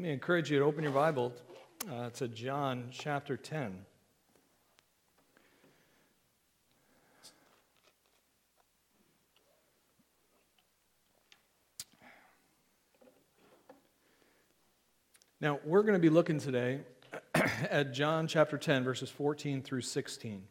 Let me encourage you to open your Bible uh, to John chapter 10. Now, we're going to be looking today at John chapter 10, verses 14 through 16.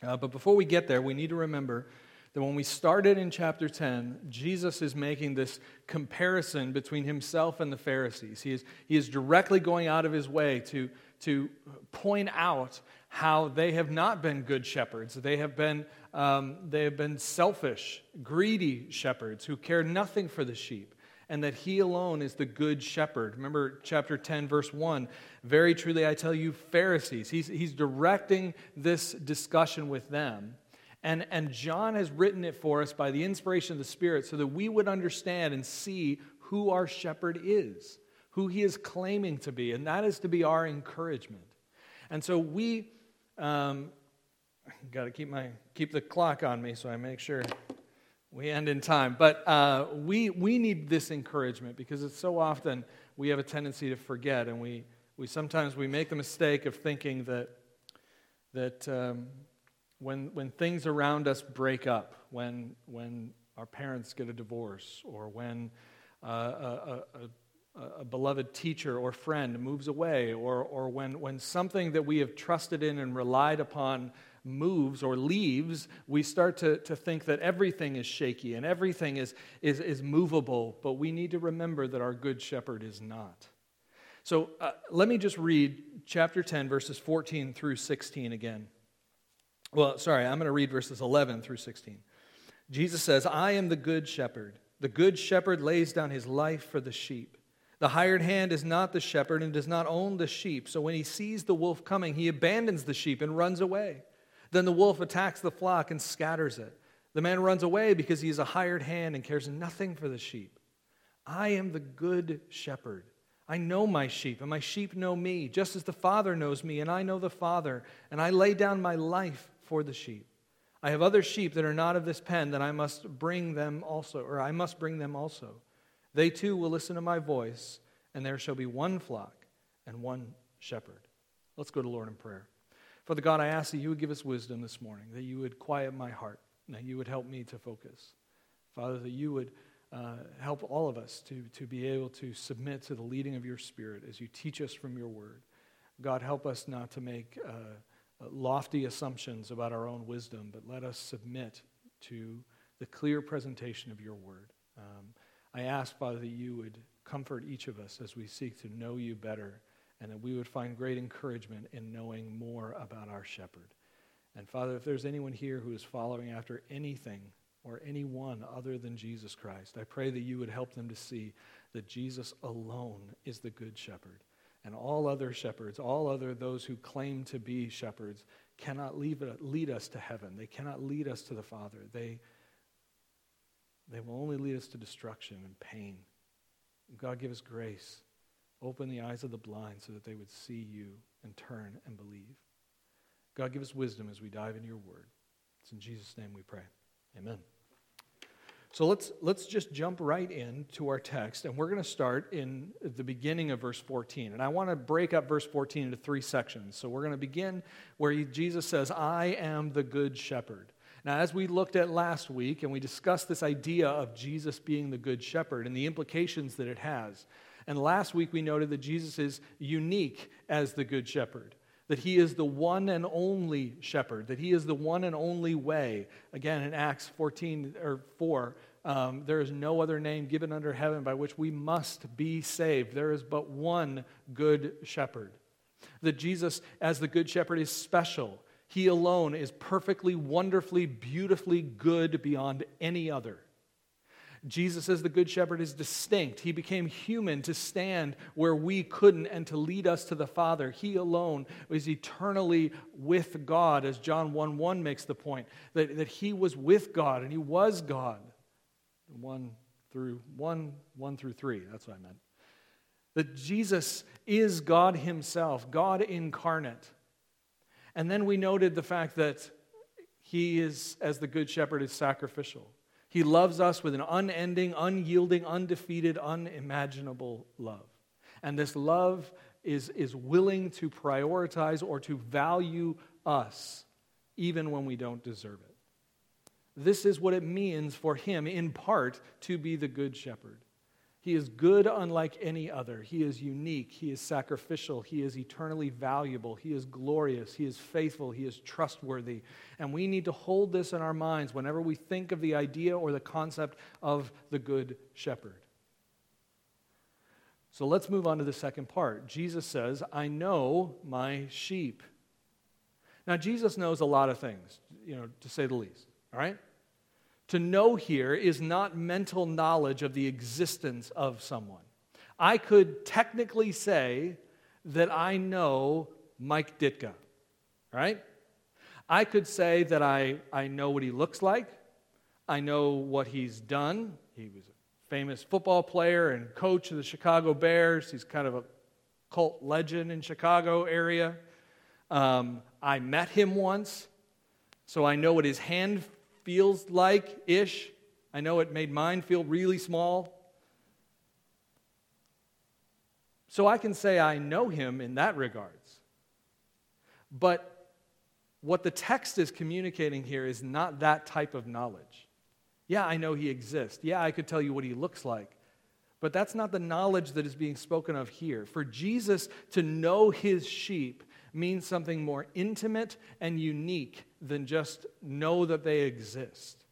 Uh, but before we get there, we need to remember that when we started in chapter 10, Jesus is making this comparison between himself and the Pharisees. He is, he is directly going out of his way to, to point out how they have not been good shepherds. They have been, um, they have been selfish, greedy shepherds who care nothing for the sheep and that he alone is the good shepherd. Remember chapter 10, verse 1. Very truly, I tell you, Pharisees. He's, he's directing this discussion with them. And, and John has written it for us by the inspiration of the Spirit so that we would understand and see who our shepherd is, who he is claiming to be, and that is to be our encouragement. And so we um, got to keep my keep the clock on me so I make sure we end in time. But uh, we, we need this encouragement because it's so often we have a tendency to forget, and we, we sometimes we make the mistake of thinking that, that um, when, when things around us break up, when, when our parents get a divorce, or when uh, a, a, a, beloved teacher or friend moves away, or, or when, when something that we have trusted in and relied upon moves or leaves, we start to, to think that everything is shaky and everything is, is, is movable, but we need to remember that our good shepherd is not. So uh, let me just read chapter 10, verses 14 through 16 again. Well, sorry, I'm going to read verses 11 through 16. Jesus says, I am the good shepherd. The good shepherd lays down his life for the sheep. The hired hand is not the shepherd and does not own the sheep. So when he sees the wolf coming, he abandons the sheep and runs away. Then the wolf attacks the flock and scatters it. The man runs away because he is a hired hand and cares nothing for the sheep. I am the good shepherd. I know my sheep, and my sheep know me, just as the Father knows me, and I know the Father, and I lay down my life for the sheep. I have other sheep that are not of this pen, that I must bring them also, or I must bring them also. They too will listen to my voice, and there shall be one flock and one shepherd. Let's go to Lord in prayer. Father God, I ask that you would give us wisdom this morning, that you would quiet my heart, that you would help me to focus. Father, that you would uh, help all of us to, to be able to submit to the leading of your Spirit as you teach us from your word. God, help us not to make uh, lofty assumptions about our own wisdom, but let us submit to the clear presentation of your word. Um, I ask, Father, that you would comfort each of us as we seek to know you better and that we would find great encouragement in knowing more about our shepherd. And Father, if there's anyone here who is following after anything or anyone other than Jesus Christ, I pray that you would help them to see that Jesus alone is the good shepherd. And all other shepherds, all other those who claim to be shepherds, cannot leave, lead us to heaven. They cannot lead us to the Father. They, they will only lead us to destruction and pain. God, give us grace Open the eyes of the blind so that they would see you and turn and believe. God, give us wisdom as we dive into your word. It's in Jesus' name we pray. Amen. So let's, let's just jump right in to our text, and we're going to start in the beginning of verse 14. And I want to break up verse 14 into three sections. So we're going to begin where Jesus says, I am the good shepherd. Now, as we looked at last week, and we discussed this idea of Jesus being the good shepherd and the implications that it has, and last week we noted that Jesus is unique as the Good Shepherd, that he is the one and only shepherd, that he is the one and only way. Again, in Acts 14 or 4, um, there is no other name given under heaven by which we must be saved. There is but one good shepherd. That Jesus, as the good shepherd, is special. He alone is perfectly, wonderfully, beautifully good beyond any other. Jesus, as the Good Shepherd, is distinct. He became human to stand where we couldn't and to lead us to the Father. He alone is eternally with God, as John 1 1 makes the point, that, that he was with God and he was God. 1 through 1, 1 through 3, that's what I meant. That Jesus is God Himself, God incarnate. And then we noted the fact that He is, as the Good Shepherd, is sacrificial. He loves us with an unending, unyielding, undefeated, unimaginable love. And this love is, is willing to prioritize or to value us even when we don't deserve it. This is what it means for him, in part, to be the good shepherd. He is good unlike any other. He is unique. He is sacrificial. He is eternally valuable. He is glorious. He is faithful. He is trustworthy. And we need to hold this in our minds whenever we think of the idea or the concept of the Good Shepherd. So let's move on to the second part. Jesus says, I know my sheep. Now, Jesus knows a lot of things, you know, to say the least, all right? To know here is not mental knowledge of the existence of someone. I could technically say that I know Mike Ditka, right? I could say that I, I know what he looks like. I know what he's done. He was a famous football player and coach of the Chicago Bears. He's kind of a cult legend in Chicago area. Um, I met him once, so I know what his hand feels like ish. I know it made mine feel really small. So I can say I know him in that regards. But what the text is communicating here is not that type of knowledge. Yeah, I know he exists. Yeah, I could tell you what he looks like. But that's not the knowledge that is being spoken of here. For Jesus to know his sheep means something more intimate and unique than just know that they exist.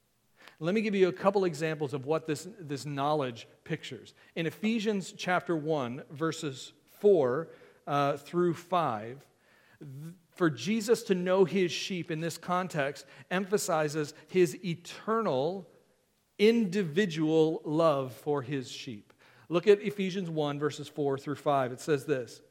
Let me give you a couple examples of what this, this knowledge pictures. In Ephesians chapter 1, verses 4 uh, through 5, for Jesus to know his sheep in this context emphasizes his eternal, individual love for his sheep. Look at Ephesians 1, verses 4 through 5. It says this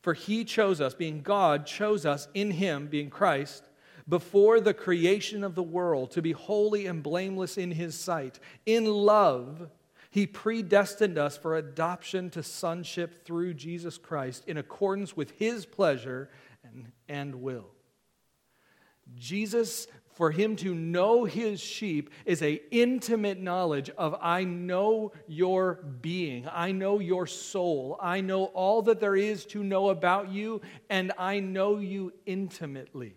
For he chose us, being God, chose us in him, being Christ before the creation of the world to be holy and blameless in his sight. In love, he predestined us for adoption to sonship through Jesus Christ in accordance with his pleasure and, and will. Jesus, for him to know his sheep, is a intimate knowledge of I know your being, I know your soul, I know all that there is to know about you, and I know you intimately.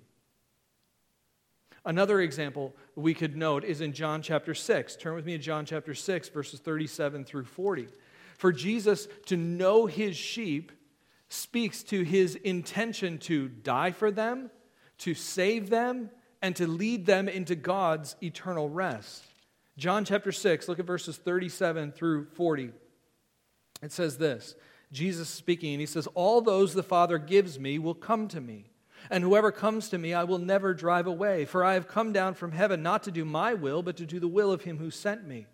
Another example we could note is in John chapter 6. Turn with me to John chapter 6, verses 37 through 40. For Jesus to know his sheep speaks to his intention to die for them, to save them, and to lead them into God's eternal rest. John chapter 6, look at verses 37 through 40. It says this Jesus speaking, and he says, All those the Father gives me will come to me and whoever comes to me, I will never drive away. For I have come down from heaven not to do my will, but to do the will of him who sent me.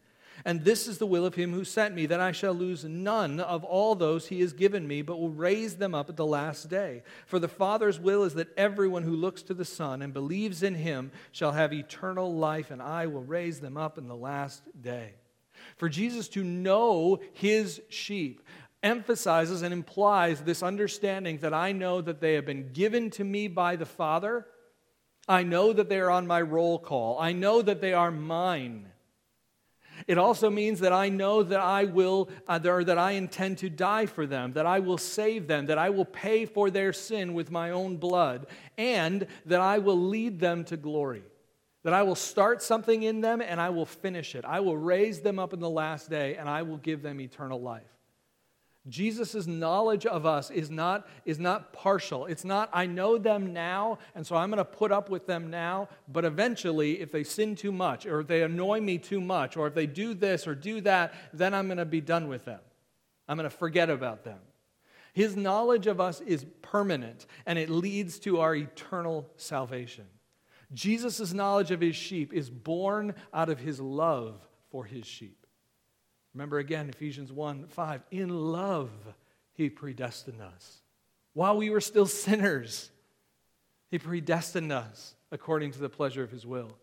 And this is the will of him who sent me, that I shall lose none of all those he has given me, but will raise them up at the last day. For the Father's will is that everyone who looks to the Son and believes in him shall have eternal life, and I will raise them up in the last day. For Jesus to know his sheep, emphasizes and implies this understanding that I know that they have been given to me by the Father. I know that they are on my roll call. I know that they are mine. It also means that I know that I will, uh, or that I intend to die for them, that I will save them, that I will pay for their sin with my own blood, and that I will lead them to glory. That I will start something in them and I will finish it. I will raise them up in the last day and I will give them eternal life. Jesus' knowledge of us is not, is not partial. It's not, I know them now, and so I'm going to put up with them now, but eventually, if they sin too much, or if they annoy me too much, or if they do this or do that, then I'm going to be done with them. I'm going to forget about them. His knowledge of us is permanent, and it leads to our eternal salvation. Jesus' knowledge of his sheep is born out of his love for his sheep. Remember again, Ephesians 1 5. In love, he predestined us. While we were still sinners, he predestined us according to the pleasure of his will.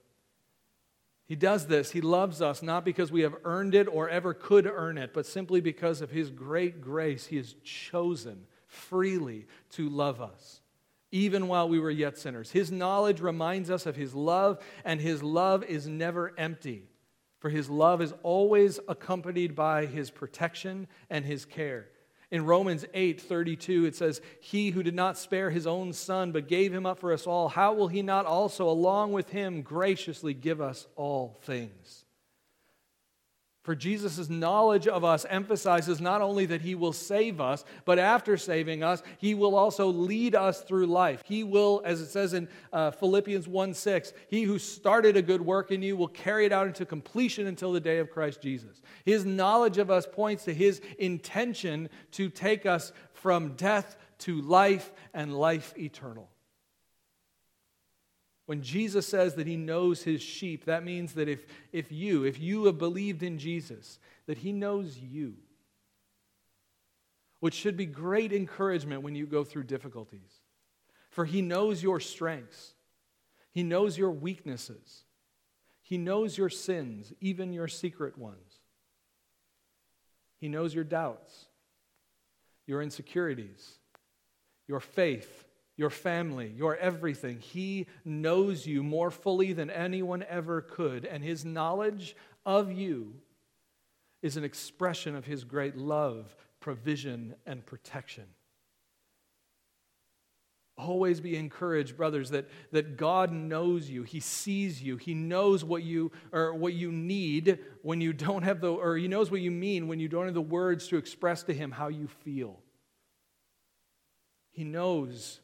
He does this. He loves us not because we have earned it or ever could earn it, but simply because of his great grace. He has chosen freely to love us, even while we were yet sinners. His knowledge reminds us of his love, and his love is never empty for his love is always accompanied by his protection and his care. In Romans 8 32, it says, He who did not spare his own son, but gave him up for us all, how will he not also, along with him, graciously give us all things? For Jesus' knowledge of us emphasizes not only that he will save us, but after saving us, he will also lead us through life. He will, as it says in uh, Philippians 1 6, he who started a good work in you will carry it out into completion until the day of Christ Jesus. His knowledge of us points to his intention to take us from death to life and life eternal. When Jesus says that he knows his sheep, that means that if, if you, if you have believed in Jesus, that he knows you. Which should be great encouragement when you go through difficulties. For he knows your strengths, he knows your weaknesses, he knows your sins, even your secret ones. He knows your doubts, your insecurities, your faith, your family, your everything. He knows you more fully than anyone ever could, and his knowledge of you is an expression of his great love, provision, and protection. Always be encouraged, brothers, that, that God knows you. He sees you. He knows what you or what you need when you don't have the or he knows what you mean when you don't have the words to express to him how you feel. He knows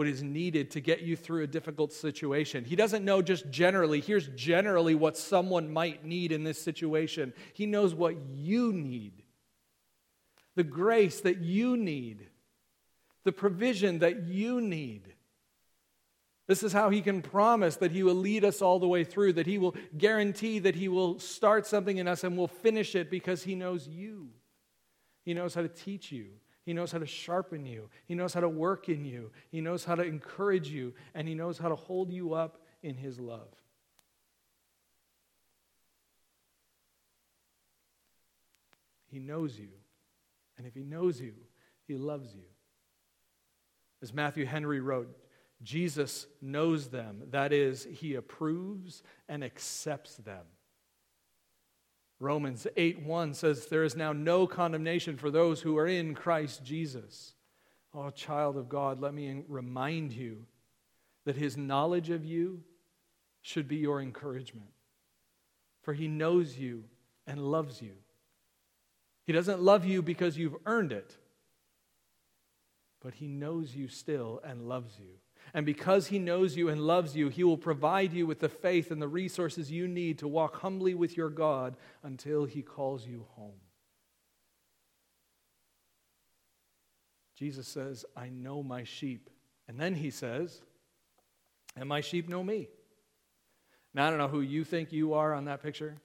what is needed to get you through a difficult situation. He doesn't know just generally, here's generally what someone might need in this situation. He knows what you need, the grace that you need, the provision that you need. This is how he can promise that he will lead us all the way through, that he will guarantee that he will start something in us and will finish it because he knows you. He knows how to teach you. He knows how to sharpen you. He knows how to work in you. He knows how to encourage you. And He knows how to hold you up in His love. He knows you. And if He knows you, He loves you. As Matthew Henry wrote, Jesus knows them. That is, He approves and accepts them. Romans 8 1 says, There is now no condemnation for those who are in Christ Jesus. Oh, child of God, let me remind you that his knowledge of you should be your encouragement. For he knows you and loves you. He doesn't love you because you've earned it, but he knows you still and loves you. And because He knows you and loves you, He will provide you with the faith and the resources you need to walk humbly with your God until He calls you home. Jesus says, I know my sheep. And then He says, and my sheep know me. Now, I don't know who you think you are on that picture.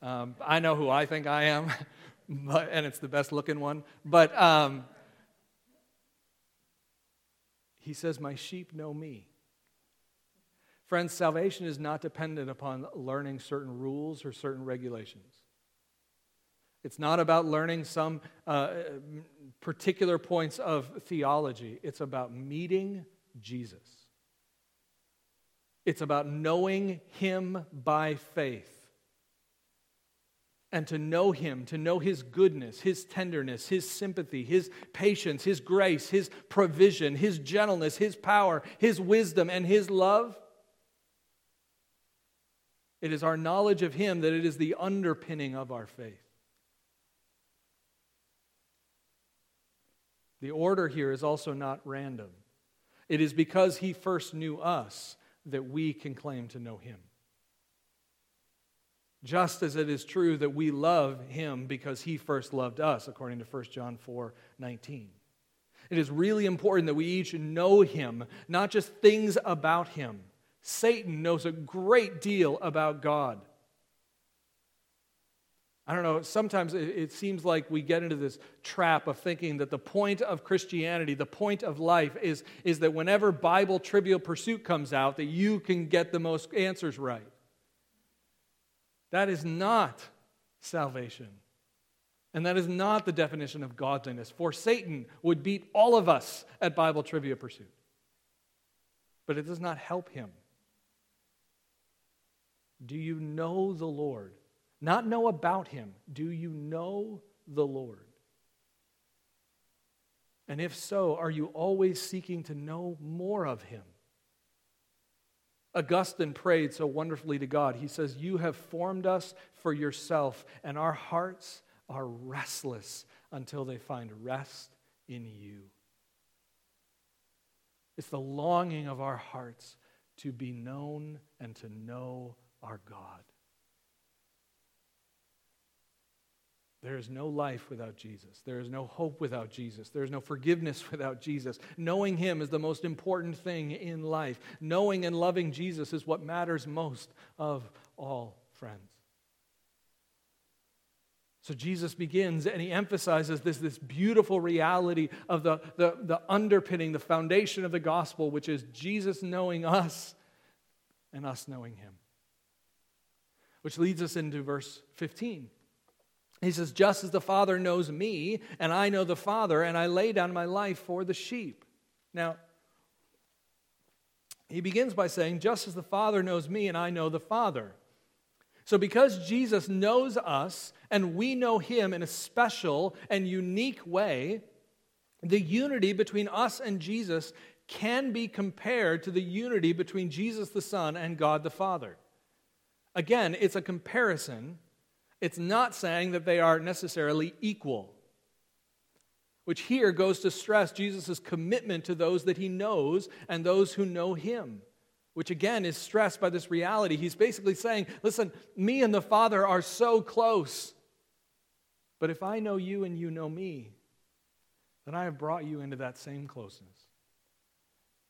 Um, I know who I think I am, but, and it's the best looking one. But um, he says, My sheep know me. Friends, salvation is not dependent upon learning certain rules or certain regulations. It's not about learning some uh, particular points of theology. It's about meeting Jesus. It's about knowing Him by faith and to know Him, to know His goodness, His tenderness, His sympathy, His patience, His grace, His provision, His gentleness, His power, His wisdom, and His love. It is our knowledge of Him that it is the underpinning of our faith. The order here is also not random. It is because He first knew us that we can claim to know Him just as it is true that we love him because he first loved us, according to 1 John 4 19. It is really important that we each know him, not just things about him. Satan knows a great deal about God. I don't know, sometimes it, seems like we get into this trap of thinking that the point of Christianity, the point of life, is, is that whenever Bible trivial pursuit comes out, that you can get the most answers right. That is not salvation. And that is not the definition of godliness, for Satan would beat all of us at Bible trivia pursuit. But it does not help him. Do you know the Lord? Not know about him. Do you know the Lord? And if so, are you always seeking to know more of him? Augustine prayed so wonderfully to God. He says, You have formed us for yourself, and our hearts are restless until they find rest in you. It's the longing of our hearts to be known and to know our God. There is no life without Jesus. There is no hope without Jesus. There is no forgiveness without Jesus. Knowing Him is the most important thing in life. Knowing and loving Jesus is what matters most of all, friends. So Jesus begins and he emphasizes this, this beautiful reality of the, the, the underpinning, the foundation of the gospel, which is Jesus knowing us and us knowing Him. Which leads us into verse 15. He says, Just as the Father knows me, and I know the Father, and I lay down my life for the sheep. Now, he begins by saying, Just as the Father knows me, and I know the Father. So, because Jesus knows us and we know him in a special and unique way, the unity between us and Jesus can be compared to the unity between Jesus the Son and God the Father. Again, it's a comparison it's not saying that they are necessarily equal, which here goes to stress Jesus' commitment to those that he knows and those who know him, which again is stressed by this reality. He's basically saying, Listen, me and the Father are so close. But if I know you and you know me, then I have brought you into that same closeness.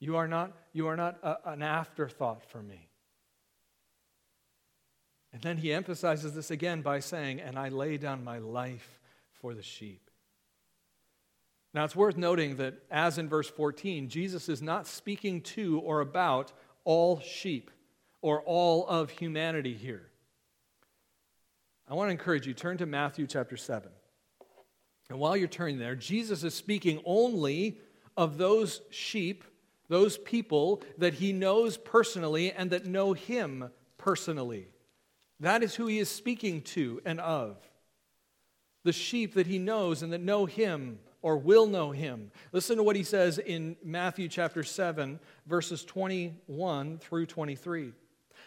You are not, you are not a, an afterthought for me. And then he emphasizes this again by saying, And I lay down my life for the sheep. Now, it's worth noting that, as in verse 14, Jesus is not speaking to or about all sheep or all of humanity here. I want to encourage you, turn to Matthew chapter 7. And while you're turning there, Jesus is speaking only of those sheep, those people that he knows personally and that know him personally. That is who he is speaking to and of. The sheep that he knows and that know him or will know him. Listen to what he says in Matthew chapter 7, verses 21 through 23.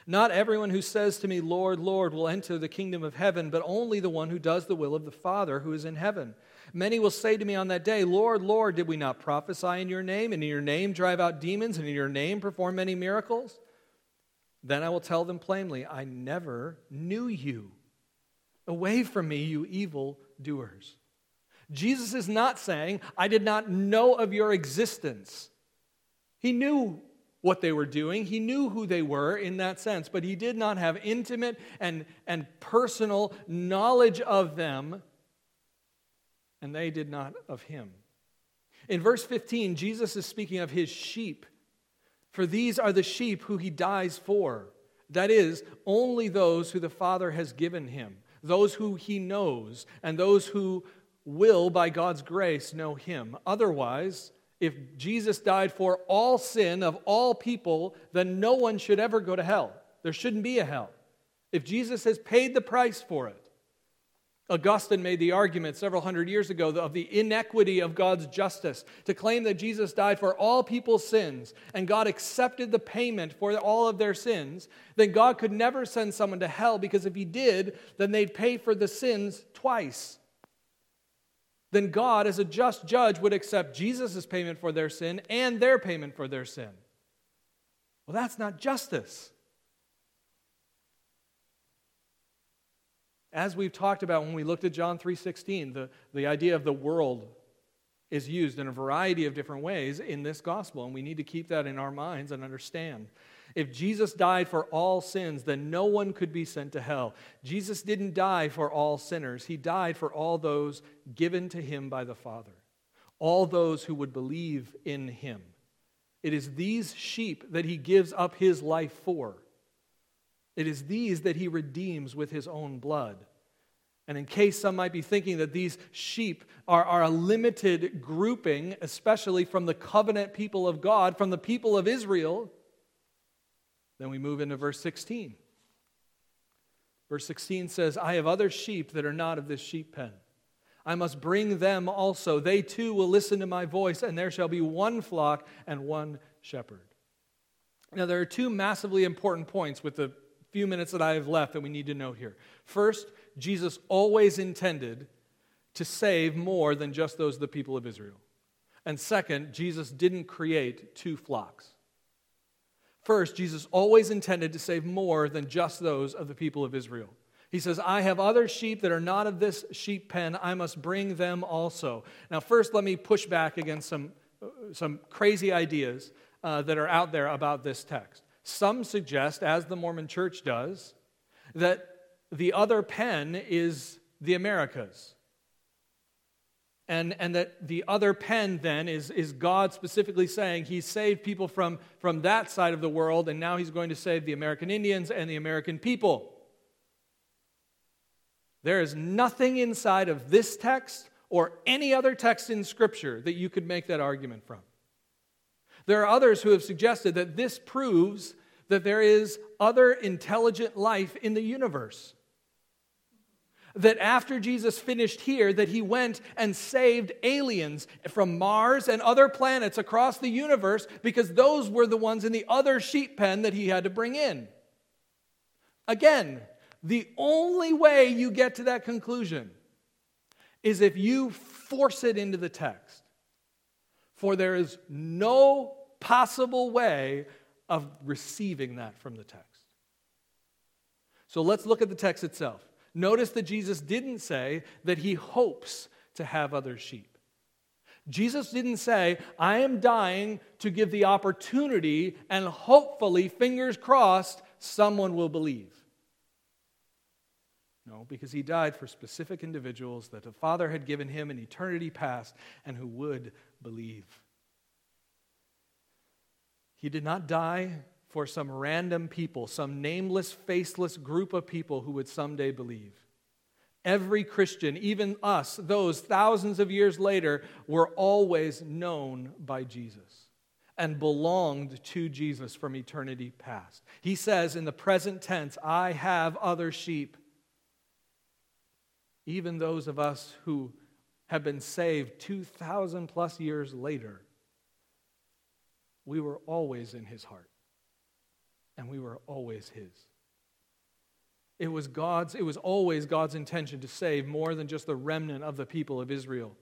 Not everyone who says to me, Lord, Lord, will enter the kingdom of heaven, but only the one who does the will of the Father who is in heaven. Many will say to me on that day, Lord, Lord, did we not prophesy in your name, and in your name drive out demons, and in your name perform many miracles? Then I will tell them plainly, I never knew you. Away from me, you evil doers. Jesus is not saying, I did not know of your existence. He knew what they were doing, he knew who they were in that sense, but he did not have intimate and, and personal knowledge of them, and they did not of him. In verse 15, Jesus is speaking of his sheep for these are the sheep who he dies for. That is, only those who the Father has given him, those who he knows, and those who will, by God's grace, know him. Otherwise, if Jesus died for all sin of all people, then no one should ever go to hell. There shouldn't be a hell. If Jesus has paid the price for it, Augustine made the argument several hundred years ago of the inequity of God's justice to claim that Jesus died for all people's sins and God accepted the payment for all of their sins, then God could never send someone to hell because if He did, then they'd pay for the sins twice. Then God, as a just judge, would accept Jesus' payment for their sin and their payment for their sin. Well, that's not justice. As we've talked about when we looked at John 3:16, the, the idea of the world is used in a variety of different ways in this gospel, and we need to keep that in our minds and understand. If Jesus died for all sins, then no one could be sent to hell. Jesus didn't die for all sinners, He died for all those given to Him by the Father, all those who would believe in Him. It is these sheep that He gives up His life for. It is these that he redeems with his own blood. And in case some might be thinking that these sheep are, are a limited grouping, especially from the covenant people of God, from the people of Israel, then we move into verse 16. Verse 16 says, I have other sheep that are not of this sheep pen. I must bring them also. They too will listen to my voice, and there shall be one flock and one shepherd. Now, there are two massively important points with the few minutes that I have left that we need to note here. First, Jesus always intended to save more than just those of the people of Israel. And second, Jesus didn't create two flocks. First, Jesus always intended to save more than just those of the people of Israel. He says, I have other sheep that are not of this sheep pen. I must bring them also. Now, first, let me push back against some, some crazy ideas uh, that are out there about this text. Some suggest, as the Mormon church does, that the other pen is the Americas. And, and that the other pen then is, is God specifically saying he saved people from, from that side of the world, and now he's going to save the American Indians and the American people. There is nothing inside of this text or any other text in Scripture that you could make that argument from. There are others who have suggested that this proves that there is other intelligent life in the universe that after Jesus finished here that he went and saved aliens from Mars and other planets across the universe because those were the ones in the other sheep pen that he had to bring in. Again, the only way you get to that conclusion is if you force it into the text. For there is no possible way of receiving that from the text. So let's look at the text itself. Notice that Jesus didn't say that he hopes to have other sheep. Jesus didn't say, I am dying to give the opportunity and hopefully, fingers crossed, someone will believe. No, because he died for specific individuals that the Father had given him in eternity past and who would believe. He did not die for some random people, some nameless, faceless group of people who would someday believe. Every Christian, even us, those thousands of years later, were always known by Jesus and belonged to Jesus from eternity past. He says in the present tense, I have other sheep. Even those of us who have been saved 2,000 plus years later, we were always in his heart and we were always his. It was God's, it was always God's intention to save more than just the remnant of the people of Israel.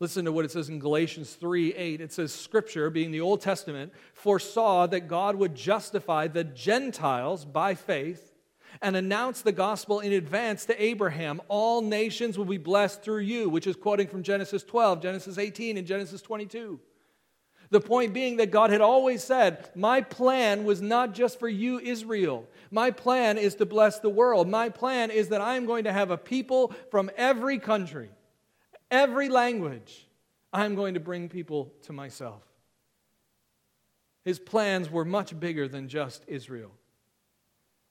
Listen to what it says in Galatians 3 8. It says, Scripture, being the Old Testament, foresaw that God would justify the Gentiles by faith and announce the gospel in advance to Abraham. All nations will be blessed through you, which is quoting from Genesis 12, Genesis 18, and Genesis 22. The point being that God had always said, My plan was not just for you, Israel. My plan is to bless the world. My plan is that I am going to have a people from every country, every language. I'm going to bring people to myself. His plans were much bigger than just Israel.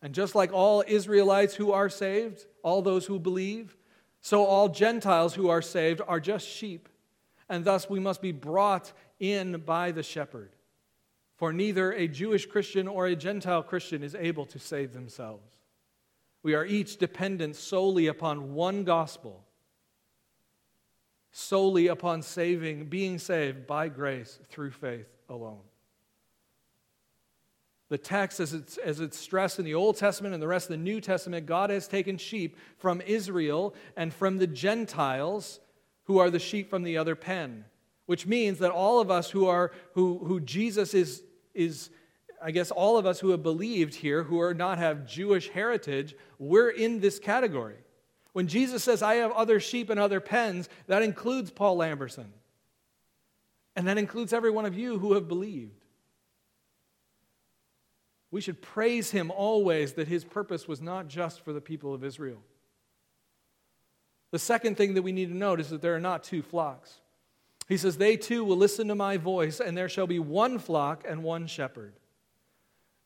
And just like all Israelites who are saved, all those who believe, so all Gentiles who are saved are just sheep. And thus we must be brought in by the shepherd. For neither a Jewish Christian or a Gentile Christian is able to save themselves. We are each dependent solely upon one gospel, solely upon saving, being saved by grace through faith alone. The text, as it's, as it's stressed in the Old Testament and the rest of the New Testament, God has taken sheep from Israel and from the Gentiles, who are the sheep from the other pen which means that all of us who are who, who jesus is is i guess all of us who have believed here who are not have jewish heritage we're in this category. When jesus says i have other sheep and other pens that includes paul lamberson. And that includes every one of you who have believed. We should praise him always that his purpose was not just for the people of israel. The second thing that we need to note is that there are not two flocks he says, They too will listen to my voice, and there shall be one flock and one shepherd.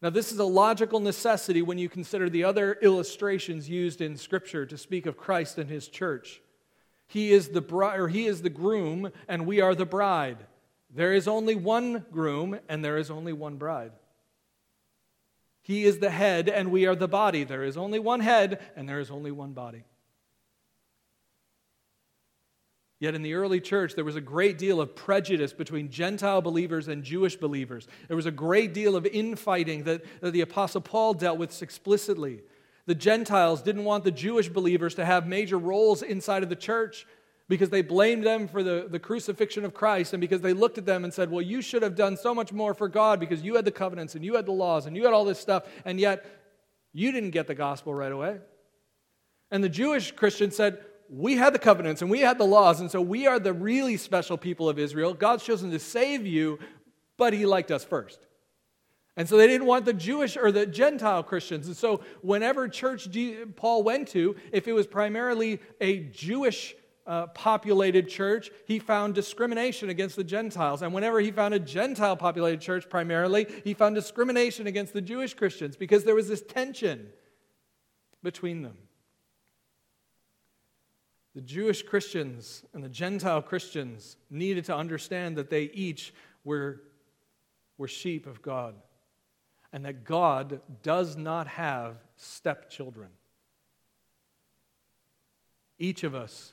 Now, this is a logical necessity when you consider the other illustrations used in Scripture to speak of Christ and his church. He is the bride, or he is the groom, and we are the bride. There is only one groom, and there is only one bride. He is the head, and we are the body. There is only one head, and there is only one body. Yet in the early church, there was a great deal of prejudice between Gentile believers and Jewish believers. There was a great deal of infighting that, that the Apostle Paul dealt with explicitly. The Gentiles didn't want the Jewish believers to have major roles inside of the church because they blamed them for the, the crucifixion of Christ and because they looked at them and said, Well, you should have done so much more for God because you had the covenants and you had the laws and you had all this stuff, and yet you didn't get the gospel right away. And the Jewish Christians said, we had the covenants and we had the laws, and so we are the really special people of Israel. God's chosen to save you, but He liked us first. And so they didn't want the Jewish or the Gentile Christians. And so whenever church Paul went to, if it was primarily a Jewish uh, populated church, he found discrimination against the Gentiles. And whenever he found a Gentile populated church primarily, he found discrimination against the Jewish Christians because there was this tension between them. The Jewish Christians and the Gentile Christians needed to understand that they each were, were sheep of God and that God does not have stepchildren. Each of us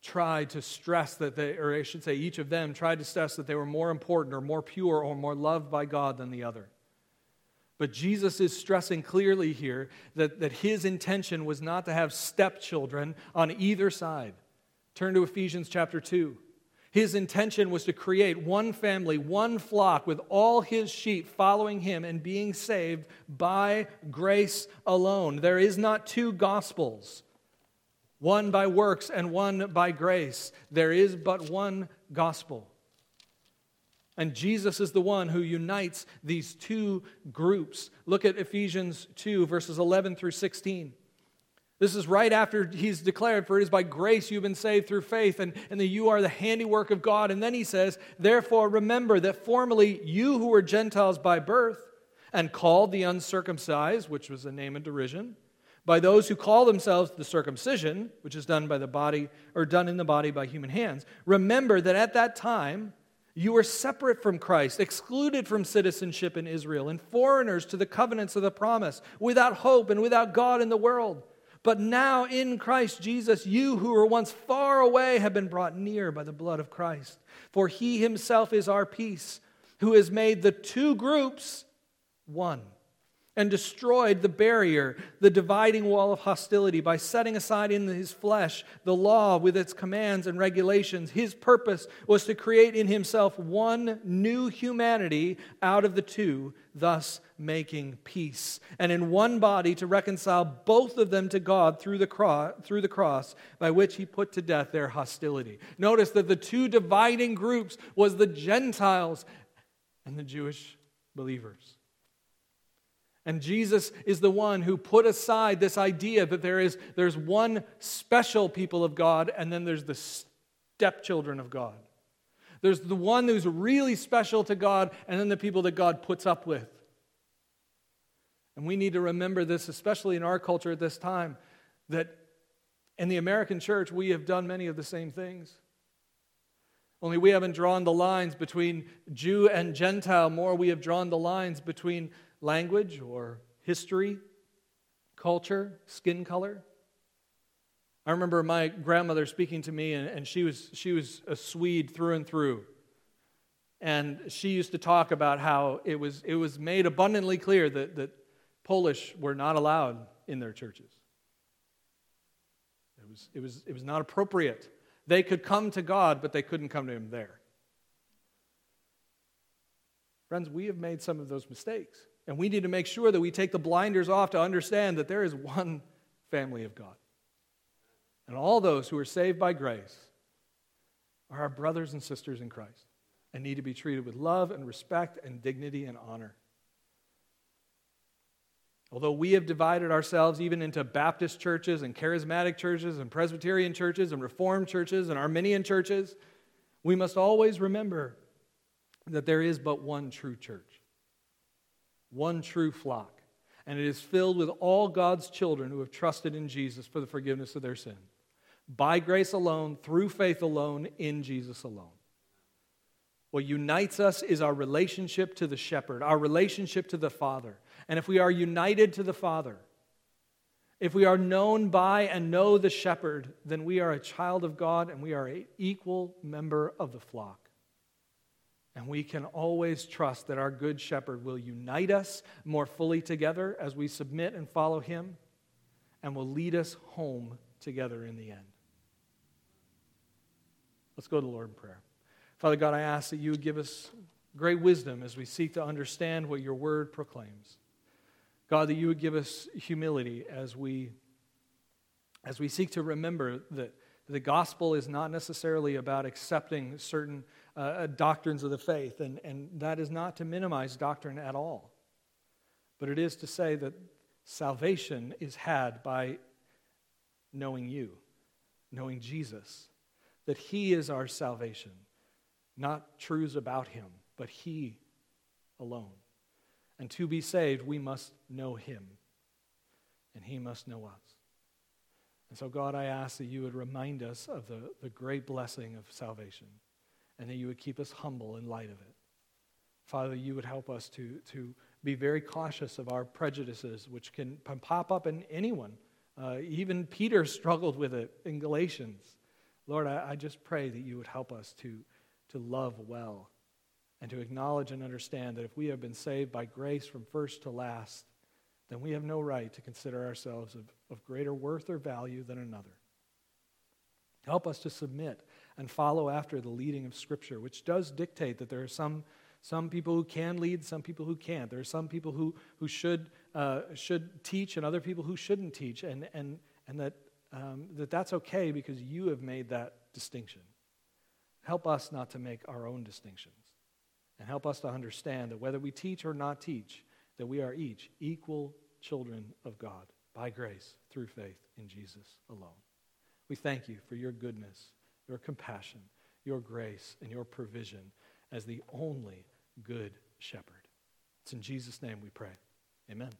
tried to stress that they, or I should say, each of them tried to stress that they were more important or more pure or more loved by God than the other. But Jesus is stressing clearly here that, that his intention was not to have stepchildren on either side. Turn to Ephesians chapter 2. His intention was to create one family, one flock, with all his sheep following him and being saved by grace alone. There is not two gospels, one by works and one by grace. There is but one gospel. And Jesus is the one who unites these two groups. Look at Ephesians 2, verses 11 through 16. This is right after he's declared, For it is by grace you've been saved through faith, and, and that you are the handiwork of God. And then he says, Therefore, remember that formerly you who were Gentiles by birth, and called the uncircumcised, which was a name of derision, by those who call themselves the circumcision, which is done by the body, or done in the body by human hands, remember that at that time, you were separate from Christ, excluded from citizenship in Israel, and foreigners to the covenants of the promise, without hope and without God in the world. But now in Christ Jesus, you who were once far away have been brought near by the blood of Christ. For he himself is our peace, who has made the two groups one and destroyed the barrier, the dividing wall of hostility, by setting aside in his flesh the law with its commands and regulations. His purpose was to create in himself one new humanity out of the two, thus making peace, and in one body to reconcile both of them to God through the, cross, through the cross, by which he put to death their hostility. Notice that the two dividing groups was the Gentiles and the Jewish believers. And Jesus is the one who put aside this idea that there is there's one special people of God and then there's the stepchildren of God. There's the one who's really special to God and then the people that God puts up with. And we need to remember this, especially in our culture at this time, that in the American church, we have done many of the same things. Only we haven't drawn the lines between Jew and Gentile more. We have drawn the lines between language or history, culture, skin color. I remember my grandmother speaking to me, and, and she, was, she was a Swede through and through. And she used to talk about how it was, it was made abundantly clear that, that Polish were not allowed in their churches. It was, it, was, it was not appropriate. They could come to God, but they couldn't come to Him there. Friends, we have made some of those mistakes. And we need to make sure that we take the blinders off to understand that there is one family of God. And all those who are saved by grace are our brothers and sisters in Christ and need to be treated with love and respect and dignity and honor. Although we have divided ourselves even into Baptist churches and charismatic churches and Presbyterian churches and Reformed churches and Arminian churches, we must always remember that there is but one true church one true flock. And it is filled with all God's children who have trusted in Jesus for the forgiveness of their sin. By grace alone, through faith alone, in Jesus alone. What unites us is our relationship to the shepherd, our relationship to the Father. And if we are united to the Father, If we are known by and know the shepherd, then we are a child of God and we are an equal member of the flock. And we can always trust that our good shepherd will unite us more fully together as we submit and follow him and will lead us home together in the end. Let's go to the Lord in prayer. Father God, I ask that you would give us great wisdom as we seek to understand what your word proclaims. God, that you would give us humility as we, as we seek to remember that the gospel is not necessarily about accepting certain uh, doctrines of the faith, and, and that is not to minimize doctrine at all. But it is to say that salvation is had by knowing you, knowing Jesus, that He is our salvation, not truths about Him, but He alone. And to be saved, we must know him, and he must know us. And so, God, I ask that you would remind us of the, the great blessing of salvation, and that you would keep us humble in light of it. Father, you would help us to, to be very cautious of our prejudices, which can pop up in anyone. Uh, even Peter struggled with it in Galatians. Lord, I, I just pray that you would help us to, to love well and to acknowledge and understand that if we have been saved by grace from first to last, then we have no right to consider ourselves of, of greater worth or value than another. Help us to submit and follow after the leading of Scripture, which does dictate that there are some, some people who can lead, some people who can't. There are some people who, who should, uh, should teach and other people who shouldn't teach, and, and, and that, um, that that's okay because you have made that distinction. Help us not to make our own distinctions and help us to understand that whether we teach or not teach, that we are each equal children of God by grace through faith in Jesus alone. We thank you for your goodness, your compassion, your grace, and your provision as the only good shepherd. It's in Jesus' name we pray. Amen.